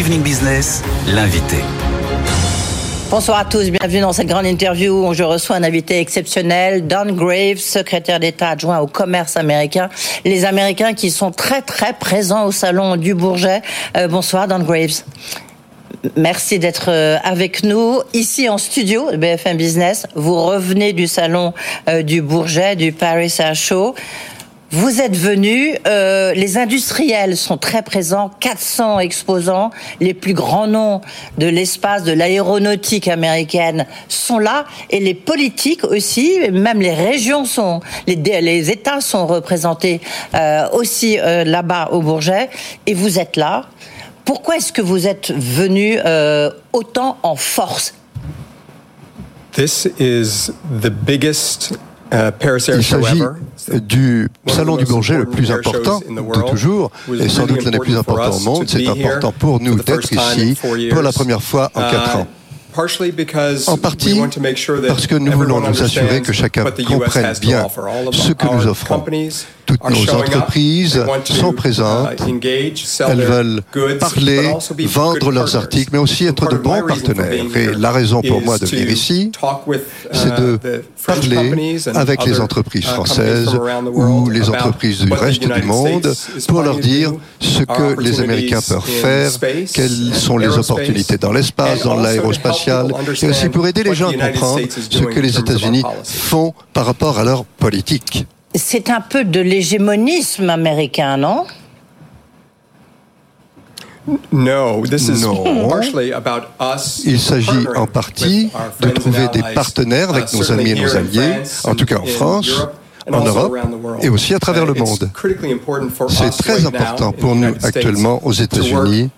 Evening Business, l'invité. Bonsoir à tous, bienvenue dans cette grande interview où je reçois un invité exceptionnel, Don Graves, secrétaire d'État adjoint au commerce américain. Les Américains qui sont très très présents au salon du Bourget. Euh, bonsoir Don Graves. Merci d'être euh, avec nous ici en studio de BFM Business. Vous revenez du salon euh, du Bourget, du Paris Air Show. Vous êtes venu, euh, les industriels sont très présents, 400 exposants, les plus grands noms de l'espace, de l'aéronautique américaine sont là, et les politiques aussi, même les régions sont, les, États sont représentés euh, aussi euh, là-bas au Bourget, et vous êtes là. Pourquoi est-ce que vous êtes venu autant en force? This is the biggest Il Show s'agit du salon du Bourget le plus important de toujours et sans doute l'un des plus importants au monde. C'est important pour nous d'être ici pour la première fois en quatre ans. En partie parce que nous voulons nous assurer que chacun comprenne bien ce que nous offrons. Toutes nos entreprises sont présentes, elles veulent parler, vendre leurs articles, mais aussi être de bons partenaires. Et la raison pour moi de venir ici, c'est de parler avec les entreprises françaises ou les entreprises du reste du monde pour leur dire ce que les Américains peuvent faire, quelles sont les opportunités dans l'espace, dans l'aérospatial, et aussi pour aider les gens à comprendre ce que les États-Unis font par rapport à leur politique. C'est un peu de l'hégémonisme américain, non? No, this is Non. partially about us Il s'agit en with partie our de friends trouver and des allies, partenaires avec uh, nos amis et nos alliés, en tout cas en in France, en also Europe around the world. et aussi à travers le Uh, it's monde. critically important for C'est us très important pour in the nous United States actuellement aux to work États-Unis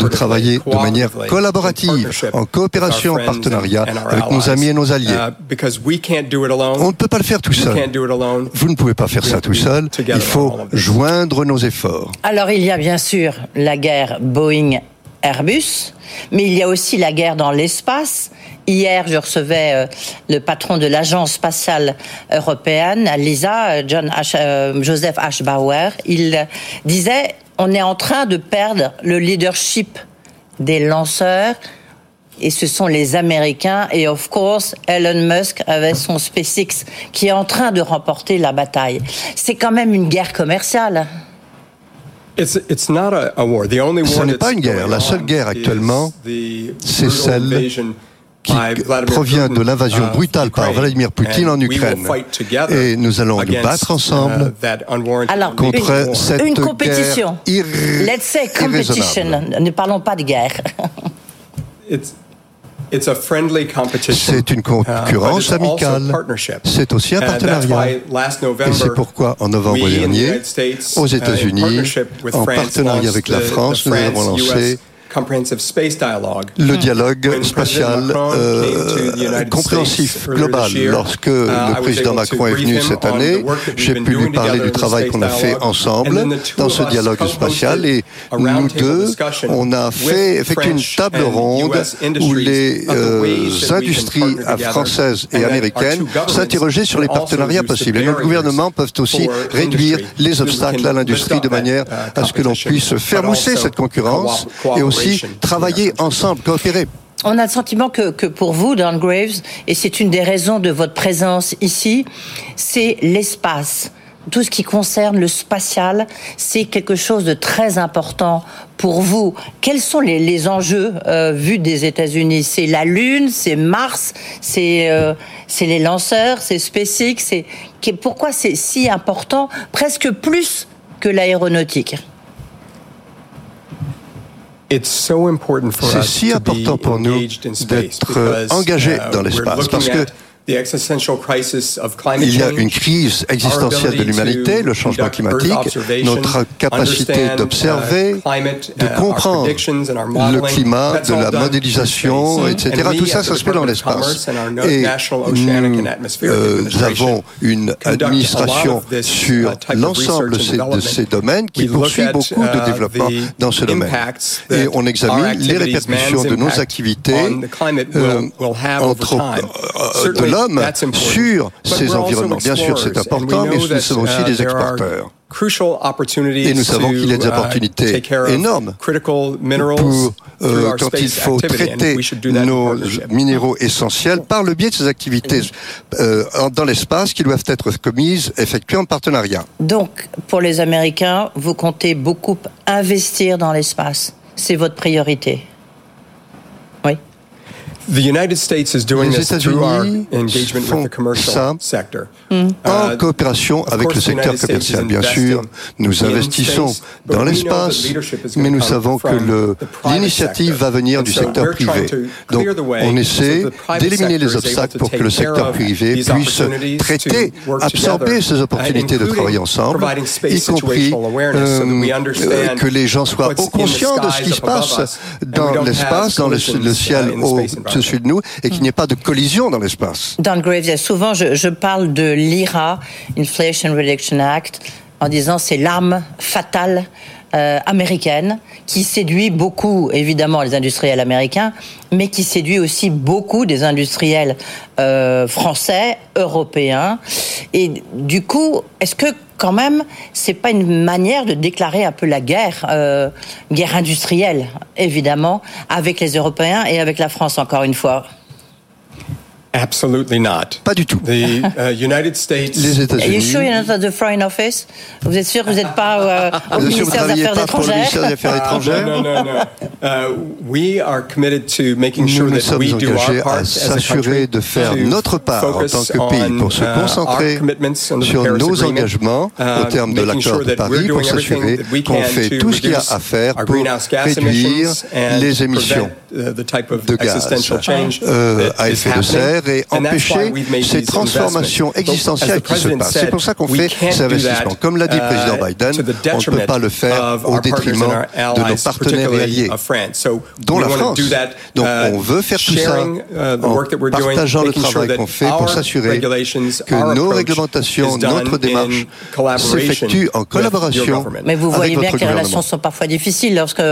de travailler de manière collaborative, partnership en coopération, en with our friends partenariat and- and our avec nos allies. amis et nos alliés. Uh, because we can't do it alone. On ne peut pas le faire tout You seul. can't do it alone. Vous ne pouvez pas faire We ça have to tout seul. Il faut joindre nos efforts. Alors il y a bien sûr la guerre Boeing-Airbus, mais il y a aussi la guerre dans l'espace. Hier, je recevais euh, le patron de l'agence spatiale européenne, l'ISA, euh, John H- euh, Joseph H. Bauer. Il disait on est en train de perdre le leadership des lanceurs. Et ce sont les Américains. Et of course, Elon Musk avec son SpaceX qui est en train de remporter la bataille. C'est quand même une guerre commerciale. Ce n'est pas une guerre. La seule guerre actuellement, c'est celle qui provient de l'invasion brutale par. Vladimir Poutine en Ukraine. Et nous allons nous battre ensemble uh, that unwarranted Alors, contre une, cette une guerre compétition. irr- Let's say competition. Ne parlons pas de guerre. It's, it's a friendly competition. C'est une concurrence Uh, also amicale. partnership. C'est aussi un And that's partenariat. why last November, Et c'est pourquoi, en novembre dernier, aux uh, États-Unis, with en France, partenariat launched avec la France, nous avons lancé. Le dialogue When spatial President Macron euh, compréhensif global. Lorsque uh, le président Macron est venu cette année, j'ai pu lui parler du in the travail qu'on a fait dialogue. ensemble dans ce dialogue spatial et nous deux, on a fait effectué une table ronde où les euh, industries françaises and et américaines s'interrogeaient sur les partenariats possibles. Et nos gouvernements peuvent aussi réduire les obstacles à l'industrie de manière uh, à ce que l'on puisse faire mousser cette concurrence co- et aussi travailler ensemble, coopérer. On a le sentiment que, que pour vous, Don Graves, et c'est une des raisons de votre présence ici, c'est l'espace. Tout ce qui concerne le spatial, c'est quelque chose de très important pour vous. Quels sont les, les enjeux euh, vus des États-Unis? C'est la Lune, c'est Mars, c'est euh, c'est les lanceurs, c'est SpaceX. Pourquoi c'est si important, presque plus que l'aéronautique? It's so important for C'est us si to important be pour nous engaged in space d'être, because, engagés uh, dans l'espace, parce que at the existential crisis of climate Il y a change, une crise existentielle de l'humanité, to le changement climatique, notre capacité understand, d'observer, uh, climate, de uh, comprendre le modeling. climat, de la modélisation, etc. Tout ça, ça se fait dans l'espace. Et National Oceanic nous and Atmospheric euh, avons une administration sur uh, of l'ensemble de ces- domaines qui poursuit beaucoup de développement dans ce domaine. Et on examine les répercussions de nos activités euh, entre- time. euh, de Certainly, l'homme that's important. sur ces environnements. Bien sûr, c'est explorers, and we important, mais nous sommes aussi uh, des exporteurs. Et nous savons qu'il y a des uh, opportunités énormes critical minerals, pour euh, quand il faut traiter nos minéraux essentiels par le biais de ces activités euh, dans l'espace qui doivent être commises, effectuées en partenariat. Donc, pour les Américains, vous comptez beaucoup investir dans l'espace. C'est votre priorité. Oui. The United States is doing this through our engagement with the commercial sector. Mm. En uh, coopération avec le secteur commercial, bien sûr, nous investissons dans l'espace, mais nous savons que l'initiative va venir du secteur privé. Donc, on essaie d'éliminer les obstacles pour que le secteur privé puisse traiter, absorber ces opportunités de travailler ensemble, y compris euh, que les gens soient conscients de ce qui se passe dans l'espace, dans le, ciel au de nous et qu'il n'y ait pas de collision dans l'espace. Don Graves, souvent je, je parle de l'IRA, Inflation Reduction Act, en disant c'est l'arme fatale euh, américaine qui séduit beaucoup, évidemment, les industriels américains, mais qui séduit aussi beaucoup des industriels euh, français, européens. Et du coup, est-ce que quand même, c'est pas une manière de déclarer un peu la guerre, euh, guerre industrielle, évidemment, avec les Européens et avec la France, encore une fois Absolutely not. Pas du tout. The, uh, United States. Les États-Unis. Are you sure you're not at the Foreign Office? Vous êtes sûr que vous n'êtes pas euh, au ministère des Affaires étrangères? ministère des Affaires étrangères? Uh, no, no, no. Uh, we are committed to making sure Nous that we do our part à s'assurer de faire notre part en tant que pays pour se uh, concentrer sur nos engagements au terme de l'accord de Paris pour s'assurer qu'on fait tout ce qu'il y a à faire pour réduire les émissions de gaz euh, à effet de serre et empêcher ces transformations existentielles qui se passent. C'est pour ça qu'on fait ces investissements. Comme l'a dit le président uh, Biden, on ne peut pas le faire au détriment de nos partenaires et alliés, dont la France. Donc uh, on veut faire tout ça uh, en partageant le travail qu'on fait pour s'assurer que nos réglementations, notre démarche s'effectuent en collaboration Mais vous voyez bien que les relations sont parfois difficiles lorsque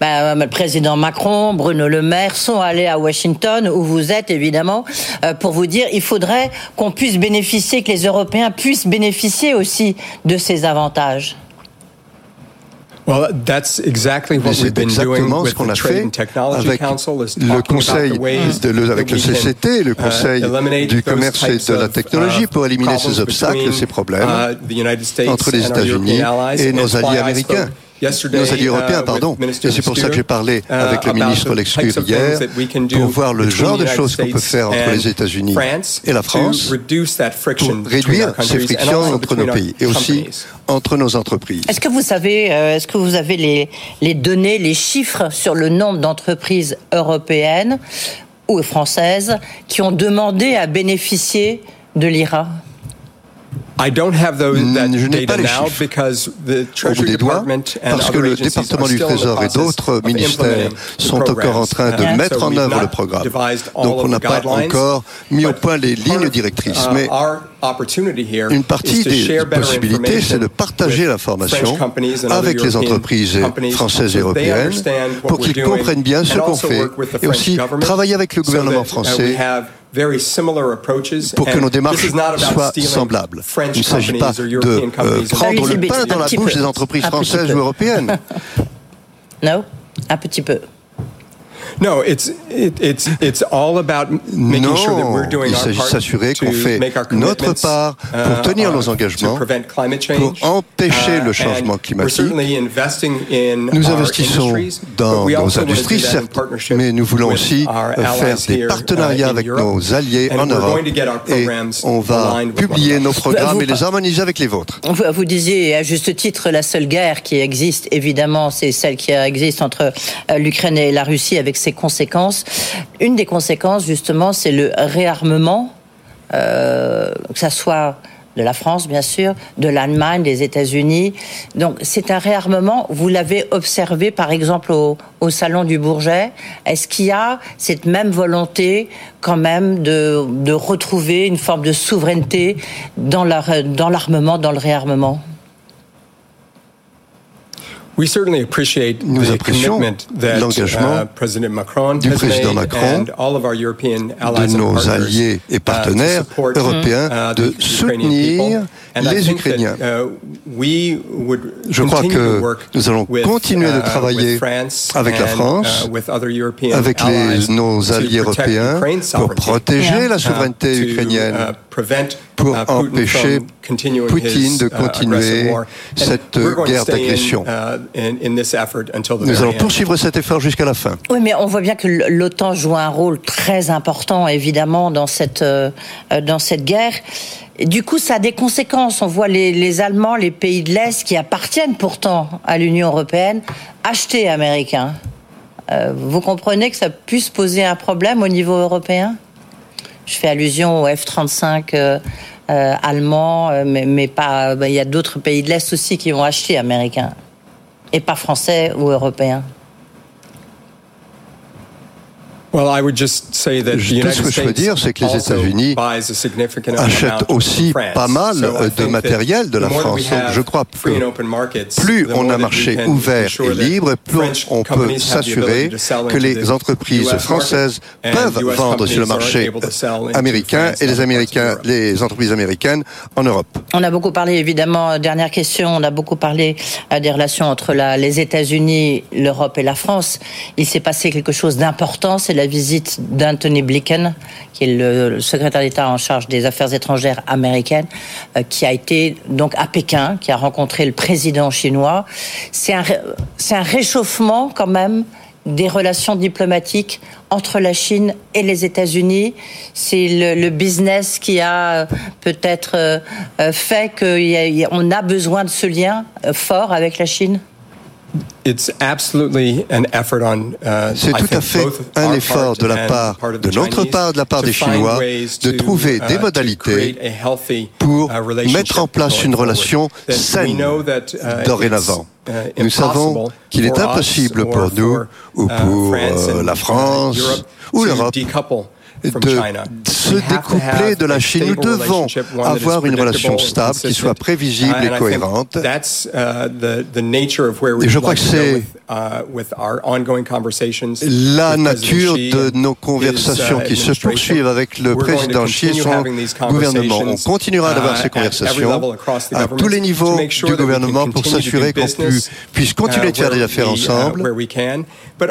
bah, le président Macron, Bruno Le Maire sont allés à Washington, où vous êtes évidemment, euh, pour vous dire il faudrait qu'on puisse bénéficier, que les Européens puissent bénéficier aussi de ces avantages. Well, that's exactly what we've been doing with ce qu'on a fait avec le Conseil, de, le, avec le CCT, le uh, Conseil du commerce et de la technologie pour éliminer ces obstacles, ces problèmes uh, entre les États-Unis et nos alliés américains nos alliés européens, pardon. Et c'est pour ça que j'ai parlé uh, avec le ministre Lexcure hier pour voir le genre de choses qu'on peut faire entre les États-Unis et la France pour réduire ces frictions entre nos pays et aussi entre nos entreprises. Est-ce que vous savez, euh, est-ce que vous avez les, les données, les chiffres sur le nombre d'entreprises européennes ou françaises qui ont demandé à bénéficier de l'IRA? I don't have those, that Je n'ai pas les chiffres au bout des doigts parce que le département du Trésor et d'autres ministères sont encore en train de mettre en œuvre le programme. Donc on n'a pas encore mis au point les lignes directrices. Uh, Mais une partie des possibilités, c'est de partager l'information avec les entreprises françaises et européennes pour qu'ils comprennent bien ce qu'on fait et aussi travailler avec le gouvernement uh, français pour que nos démarches soient semblables. Il ne s'agit pas de euh, prendre le pain dans la bouche des entreprises françaises ou européennes. Non, un petit peu. No, it's it, it's it's all about making non, sure that we're doing il s'agit de s'assurer qu'on fait notre part pour tenir nos uh, engagements, pour empêcher le uh, changement climatique. Nous investissons dans nos industries, certes, mais nous voulons aussi faire des partenariats uh, avec nos alliés en Europe et on va publier nos programmes et les harmoniser avec les vôtres. Vous disiez à juste titre la seule guerre qui existe, évidemment, c'est celle qui existe entre euh, l'Ukraine et la Russie avec ses conséquences. Une des conséquences, justement, c'est le réarmement, euh, que ça soit de la France, bien sûr, de l'Allemagne, des États-Unis. Donc, c'est un réarmement. Vous l'avez observé, par exemple, au, Salon du Bourget. Est-ce qu'il y a cette même volonté, quand même, de, retrouver une forme de souveraineté dans l'armement, dans le réarmement? Nous apprécions l'engagement uh, du président Macron, de nos alliés et uh, partenaires européens uh, de soutenir les Ukrainiens. Je crois que nous allons continuer de travailler avec la France, avec nos alliés européens, pour protéger la souveraineté ukrainienne pour uh, empêcher Poutine de uh, continuer cette guerre d'agression. Uh, Nous allons poursuivre cet effort jusqu'à la fin. Oui, mais on voit bien que l'OTAN joue un rôle très important, évidemment, dans cette, euh, dans cette guerre. Du coup, ça a des conséquences. On voit les, les Allemands, les pays de l'Est, qui appartiennent pourtant à l'Union européenne, acheter américains. Euh, vous comprenez que ça puisse poser un problème au niveau européen? Je fais allusion au F-35 euh, euh, allemand, euh, mais, pas. Bah, il y a d'autres pays de l'Est aussi qui vont acheter américains, et pas français ou européens. Tout ce que je peux dire, c'est que les États-Unis achètent aussi pas mal de matériel de la France. je crois que plus on a un marché ouvert et libre, plus on peut s'assurer que les entreprises françaises peuvent vendre sur le marché américain et les Américains, les entreprises américaines en Europe. On a beaucoup parlé, évidemment, dernière question, on a beaucoup parlé euh, des relations entre les États-Unis, l'Europe et la France. Il s'est passé quelque chose d'important, c'est la la visite d'Anthony Blinken, qui est le, secrétaire d'État en charge des affaires étrangères américaines, euh, qui a été donc à Pékin, qui a rencontré le président chinois. C'est un, réchauffement quand même des relations diplomatiques entre la Chine et les États-Unis. C'est le, business qui a euh, peut-être euh, fait qu'on a besoin de ce lien fort avec la Chine. Uh, C'est tout à fait un effort de la part de notre part, de la part des Chinois, de trouver des uh, modalités pour uh, mettre en place une relation saine dorénavant. Nous savons qu'il est impossible pour nous ou pour euh, la France ou l'Europe de se découpler de la Chine. Nous devons avoir une relation stable qui soit prévisible et cohérente. Et je crois que c'est la nature de nos conversations qui se poursuivent avec le président Xi et son gouvernement. On continuera d'avoir ces conversations à tous les niveaux du gouvernement pour s'assurer qu'on puisse continuer de faire des affaires ensemble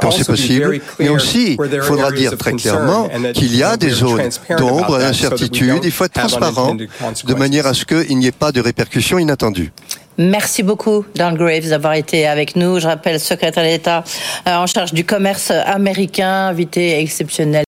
quand c'est possible. Mais aussi, il faudra dire très clairement qu'il y a des zones d'ombre, d'incertitude. Il faut être transparent de manière à ce qu'il n'y ait pas de répercussions inattendues. Merci beaucoup, Don Graves, d'avoir été avec nous. Je rappelle, secrétaire d'État euh, en charge du commerce américain, invité exceptionnel.